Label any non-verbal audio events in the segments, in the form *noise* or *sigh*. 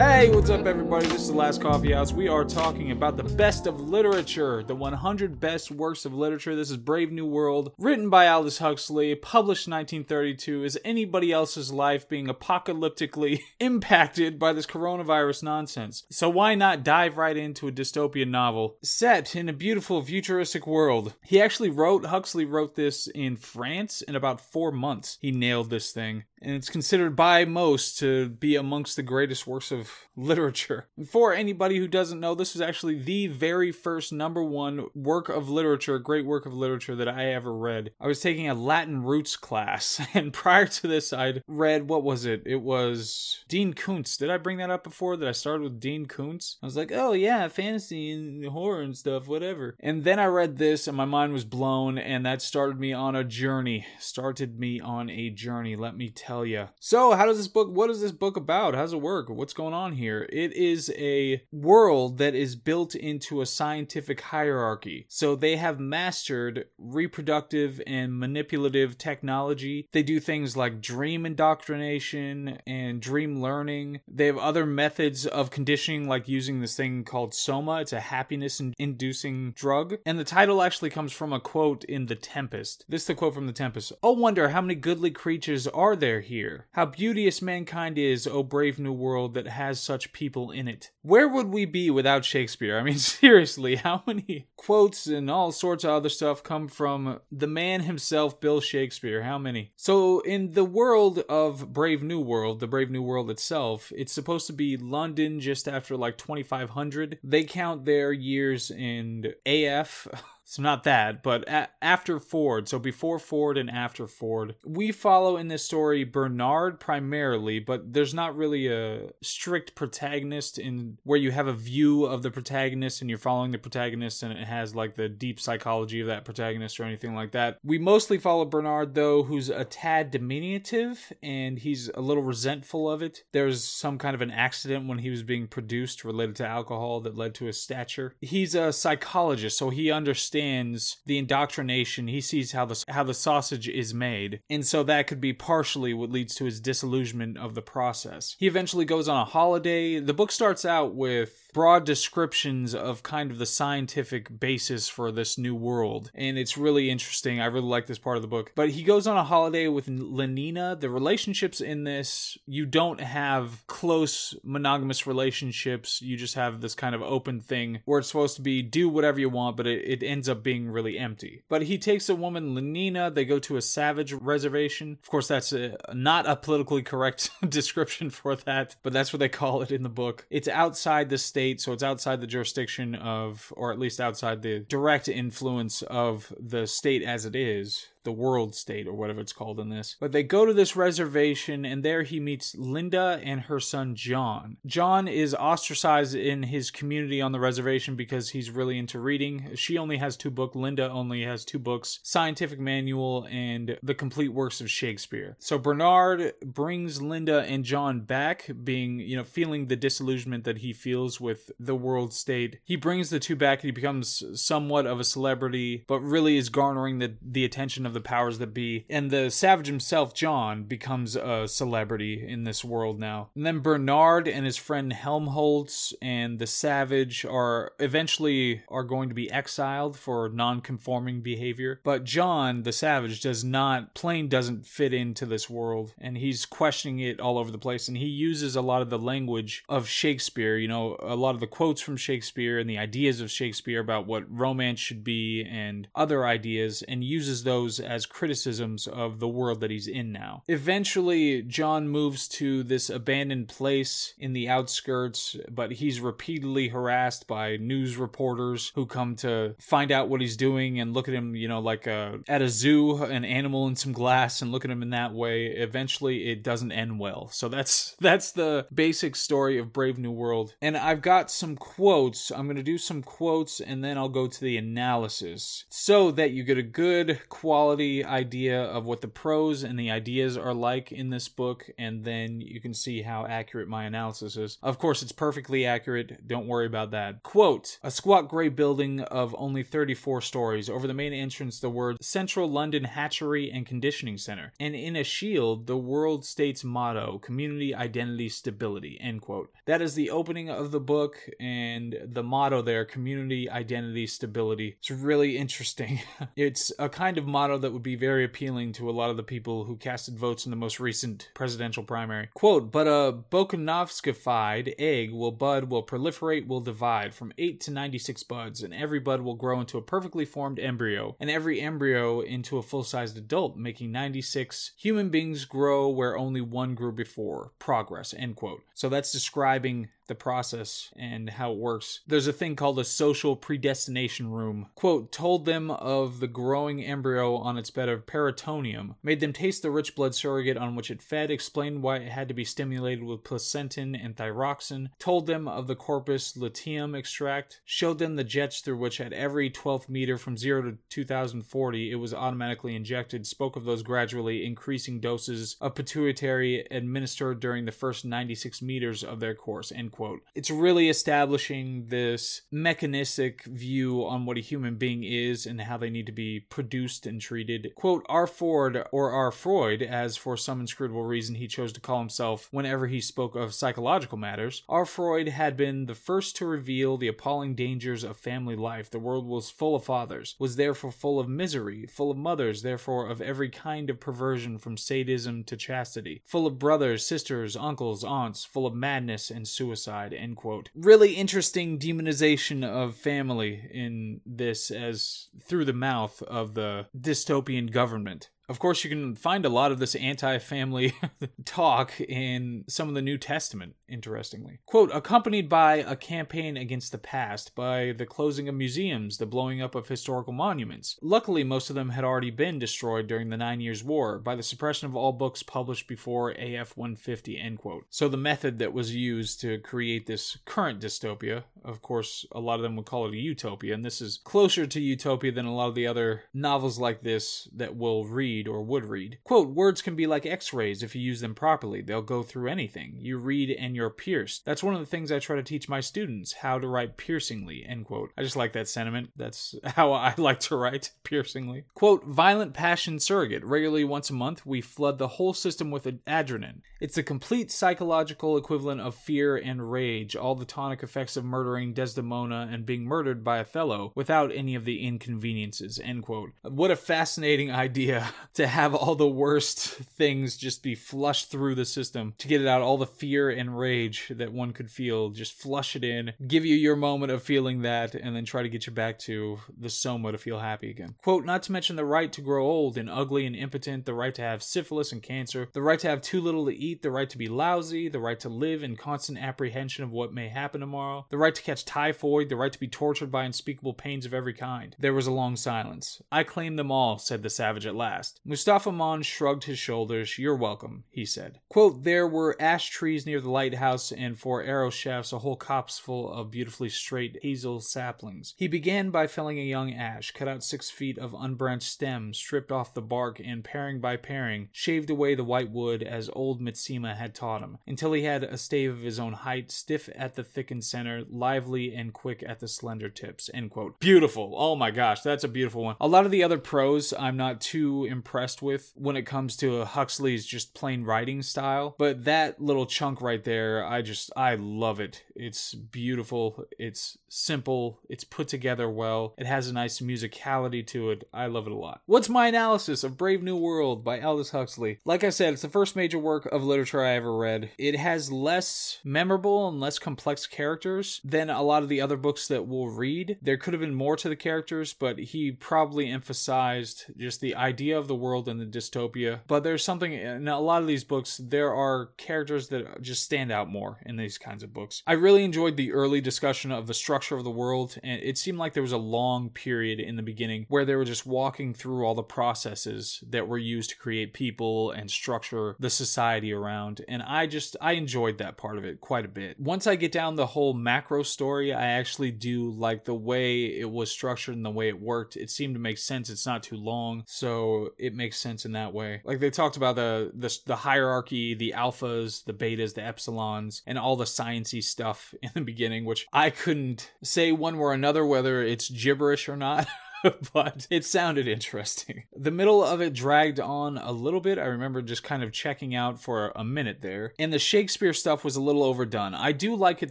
Hey, what's up, everybody? This is the Last Coffee House. We are talking about the best of literature, the 100 best works of literature. This is Brave New World, written by Aldous Huxley, published in 1932. Is anybody else's life being apocalyptically *laughs* impacted by this coronavirus nonsense? So why not dive right into a dystopian novel set in a beautiful futuristic world? He actually wrote, Huxley wrote this in France in about four months. He nailed this thing and it's considered by most to be amongst the greatest works of *laughs* literature. For anybody who doesn't know, this was actually the very first number one work of literature, great work of literature that I ever read. I was taking a Latin roots class, *laughs* and prior to this, I'd read what was it? It was Dean Koontz. Did I bring that up before? That I started with Dean Koontz? I was like, oh yeah, fantasy and horror and stuff, whatever. And then I read this, and my mind was blown, and that started me on a journey. Started me on a journey. Let me tell tell you. So, how does this book, what is this book about? How does it work? What's going on here? It is a world that is built into a scientific hierarchy. So, they have mastered reproductive and manipulative technology. They do things like dream indoctrination and dream learning. They have other methods of conditioning, like using this thing called Soma. It's a happiness inducing drug. And the title actually comes from a quote in The Tempest. This is the quote from The Tempest. Oh, wonder how many goodly creatures are there here. How beauteous mankind is, O brave new world that has such people in it. Where would we be without Shakespeare? I mean, *laughs* seriously, how many quotes and all sorts of other stuff come from the man himself, Bill Shakespeare? How many? So, in the world of Brave New World, the Brave New World itself, it's supposed to be London just after like 2500. They count their years in AF. *laughs* So not that, but a- after Ford, so before Ford and after Ford. We follow in this story Bernard primarily, but there's not really a strict protagonist in where you have a view of the protagonist and you're following the protagonist and it has like the deep psychology of that protagonist or anything like that. We mostly follow Bernard though, who's a tad diminutive and he's a little resentful of it. There's some kind of an accident when he was being produced related to alcohol that led to his stature. He's a psychologist, so he understands understands the indoctrination. He sees how the how the sausage is made, and so that could be partially what leads to his disillusionment of the process. He eventually goes on a holiday. The book starts out with broad descriptions of kind of the scientific basis for this new world. And it's really interesting. I really like this part of the book. But he goes on a holiday with Lenina. The relationships in this, you don't have close monogamous relationships. You just have this kind of open thing where it's supposed to be do whatever you want, but it, it ends up being really empty. But he takes a woman, Lenina. They go to a savage reservation. Of course, that's a, not a politically correct *laughs* description for that, but that's what they call it in the book. It's outside the state state, so it's outside the jurisdiction of, or at least outside the direct influence of the state as it is the world state or whatever it's called in this. But they go to this reservation and there he meets Linda and her son John. John is ostracized in his community on the reservation because he's really into reading. She only has two books, Linda only has two books, Scientific Manual and The Complete Works of Shakespeare. So Bernard brings Linda and John back being, you know, feeling the disillusionment that he feels with the world state. He brings the two back and he becomes somewhat of a celebrity, but really is garnering the the attention of of the powers that be. And the Savage himself, John, becomes a celebrity in this world now. And then Bernard and his friend Helmholtz and the Savage are eventually are going to be exiled for non-conforming behavior. But John, the Savage, does not plain doesn't fit into this world, and he's questioning it all over the place. And he uses a lot of the language of Shakespeare. You know, a lot of the quotes from Shakespeare and the ideas of Shakespeare about what romance should be and other ideas, and uses those as criticisms of the world that he's in now. Eventually, John moves to this abandoned place in the outskirts, but he's repeatedly harassed by news reporters who come to find out what he's doing and look at him, you know, like a, at a zoo, an animal in some glass, and look at him in that way. Eventually, it doesn't end well. So that's that's the basic story of Brave New World. And I've got some quotes. I'm going to do some quotes and then I'll go to the analysis so that you get a good quality quality idea of what the prose and the ideas are like in this book, and then you can see how accurate my analysis is. Of course, it's perfectly accurate. Don't worry about that. Quote A squat gray building of only 34 stories. Over the main entrance, the word Central London Hatchery and Conditioning Center. And in a shield, the world state's motto Community Identity Stability. End quote. That is the opening of the book, and the motto there Community Identity Stability. It's really interesting. *laughs* it's a kind of motto that would be very appealing to a lot of the people who casted votes in the most recent presidential primary. Quote, but a Bokanovskified egg will bud, will proliferate, will divide from 8 to 96 buds, and every bud will grow into a perfectly formed embryo, and every embryo into a full sized adult, making 96 human beings grow where only one grew before. Progress, end quote. So that's describing the process and how it works. There's a thing called a social predestination room. Quote, told them of the growing embryo on its bed of peritoneum, made them taste the rich blood surrogate on which it fed, explained why it had to be stimulated with placentin and thyroxin, told them of the corpus luteum extract, showed them the jets through which at every 12th meter from 0 to 2040 it was automatically injected, spoke of those gradually increasing doses of pituitary administered during the first 96 meters of their course, end quote. It's really establishing this mechanistic view on what a human being is and how they need to be produced and treated. Quote, Our Ford, or Our Freud, as for some inscrutable reason he chose to call himself whenever he spoke of psychological matters, Our Freud had been the first to reveal the appalling dangers of family life. The world was full of fathers, was therefore full of misery, full of mothers, therefore of every kind of perversion from sadism to chastity, full of brothers, sisters, uncles, aunts, full of madness and suicide end quote. Really interesting demonization of family in this as through the mouth of the dystopian government. Of course, you can find a lot of this anti family *laughs* talk in some of the New Testament, interestingly. Quote, accompanied by a campaign against the past, by the closing of museums, the blowing up of historical monuments. Luckily, most of them had already been destroyed during the Nine Years' War, by the suppression of all books published before AF 150, end quote. So, the method that was used to create this current dystopia, of course, a lot of them would call it a utopia, and this is closer to utopia than a lot of the other novels like this that we'll read read or would read. Quote, words can be like x rays if you use them properly. They'll go through anything. You read and you're pierced. That's one of the things I try to teach my students how to write piercingly, end quote. I just like that sentiment. That's *laughs* how I like to write *laughs* piercingly. Quote, violent passion surrogate. Regularly once a month, we flood the whole system with adrenaline. It's the complete psychological equivalent of fear and rage, all the tonic effects of murdering Desdemona and being murdered by Othello without any of the inconveniences, end quote. What a fascinating *laughs* idea to have all the worst things just be flushed through the system to get it out all the fear and rage that one could feel just flush it in give you your moment of feeling that and then try to get you back to the soma to feel happy again. Quote not to mention the right to grow old and ugly and impotent the right to have syphilis and cancer the right to have too little to eat the right to be lousy the right to live in constant apprehension of what may happen tomorrow the right to catch typhoid the right to be tortured by unspeakable pains of every kind. There was a long silence. I claim them all said the savage at last Mustapha Mond shrugged his shoulders. You're welcome, he said. Quote, there were ash trees near the lighthouse, and for arrow shafts, a whole copse full of beautifully straight hazel saplings. He began by felling a young ash, cut out six feet of unbranched stem, stripped off the bark, and paring by paring, shaved away the white wood as old Mitsima had taught him, until he had a stave of his own height, stiff at the thickened center, lively and quick at the slender tips. End quote. Beautiful. Oh my gosh, that's a beautiful one. A lot of the other prose I'm not too impressed impressed with when it comes to Huxley's just plain writing style. But that little chunk right there, I just, I love it. It's beautiful. It's simple. It's put together well. It has a nice musicality to it. I love it a lot. What's my analysis of Brave New World by Aldous Huxley? Like I said, it's the first major work of literature I ever read. It has less memorable and less complex characters than a lot of the other books that we'll read. There could have been more to the characters, but he probably emphasized just the idea of the world and the dystopia, but there's something in a lot of these books, there are characters that just stand out more in these kinds of books. I really enjoyed the early discussion of the structure of the world, and it seemed like there was a long period in the beginning where they were just walking through all the processes that were used to create people and structure the society around. And I just, I enjoyed that part of it quite a bit. Once I get down the whole macro story, I actually do like the way it was structured and the way it worked. It seemed to make sense. It's not too long, so it makes sense in that way. Like they talked about the the, the hierarchy, the alphas, the betas, the epsilons, and all the sciency stuff *laughs* in the beginning, which I couldn't say one way or another whether it's gibberish or not. *laughs* *laughs* but it sounded interesting. The middle of it dragged on a little bit. I remember just kind of checking out for a minute there. And the Shakespeare stuff was a little overdone. I do like it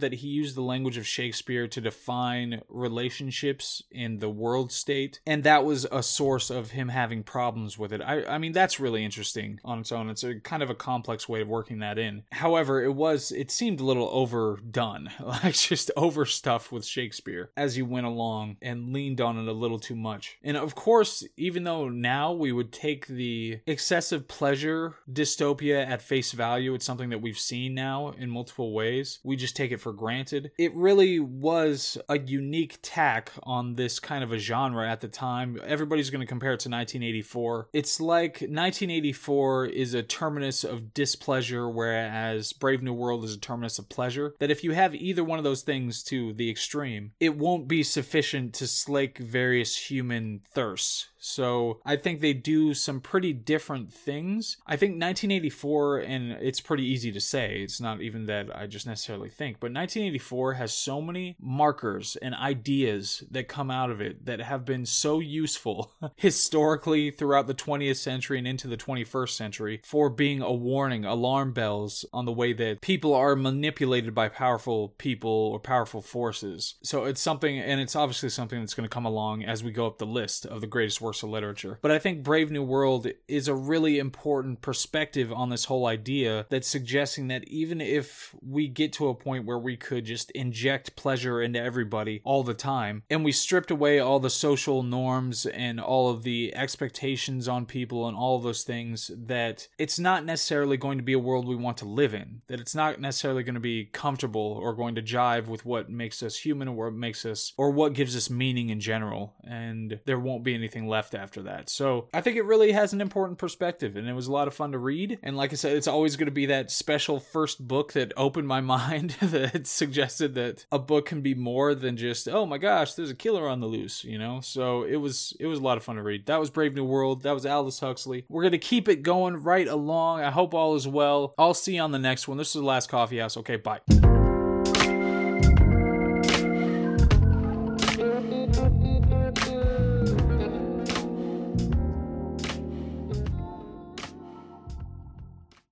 that he used the language of Shakespeare to define relationships in the world state. And that was a source of him having problems with it. I, I mean, that's really interesting on its own. It's a kind of a complex way of working that in. However, it was, it seemed a little overdone, *laughs* like just overstuffed with Shakespeare as you went along and leaned on it a little too much. And of course, even though now we would take the excessive pleasure dystopia at face value, it's something that we've seen now in multiple ways. We just take it for granted. It really was a unique tack on this kind of a genre at the time. Everybody's going to compare it to 1984. It's like 1984 is a terminus of displeasure, whereas Brave New World is a terminus of pleasure. That if you have either one of those things to the extreme, it won't be sufficient to slake various human thirsts. So I think they do some pretty different things. I think 1984, and it's pretty easy to say, it's not even that I just necessarily think, but 1984 has so many markers and ideas that come out of it that have been so useful *laughs* historically throughout the 20th century and into the 21st century for being a warning, alarm bells on the way that people are manipulated by powerful people or powerful forces. So it's something, and it's obviously something that's going to come along as we go up the list of the greatest of literature. But I think Brave New World is a really important perspective on this whole idea that's suggesting that even if we get to a point where we could just inject pleasure into everybody all the time, and we stripped away all the social norms and all of the expectations on people and all those things, that it's not necessarily going to be a world we want to live in. That it's not necessarily going to be comfortable or going to jive with what makes us human or what makes us or what gives us meaning in general. And there won't be anything left after that. So I think it really has an important perspective and it was a lot of fun to read. And like I said, it's always going to be that special first book that opened my *laughs* mind *laughs* that suggested that a book can be more than just, oh my gosh, there's a killer on the loose, you know? So it was it was a lot of fun to read. That was Brave New World. That was Aldous Huxley. We're going to keep it going right along. I hope all is well. I'll see you on the next one. This is the last coffee house. Okay, bye.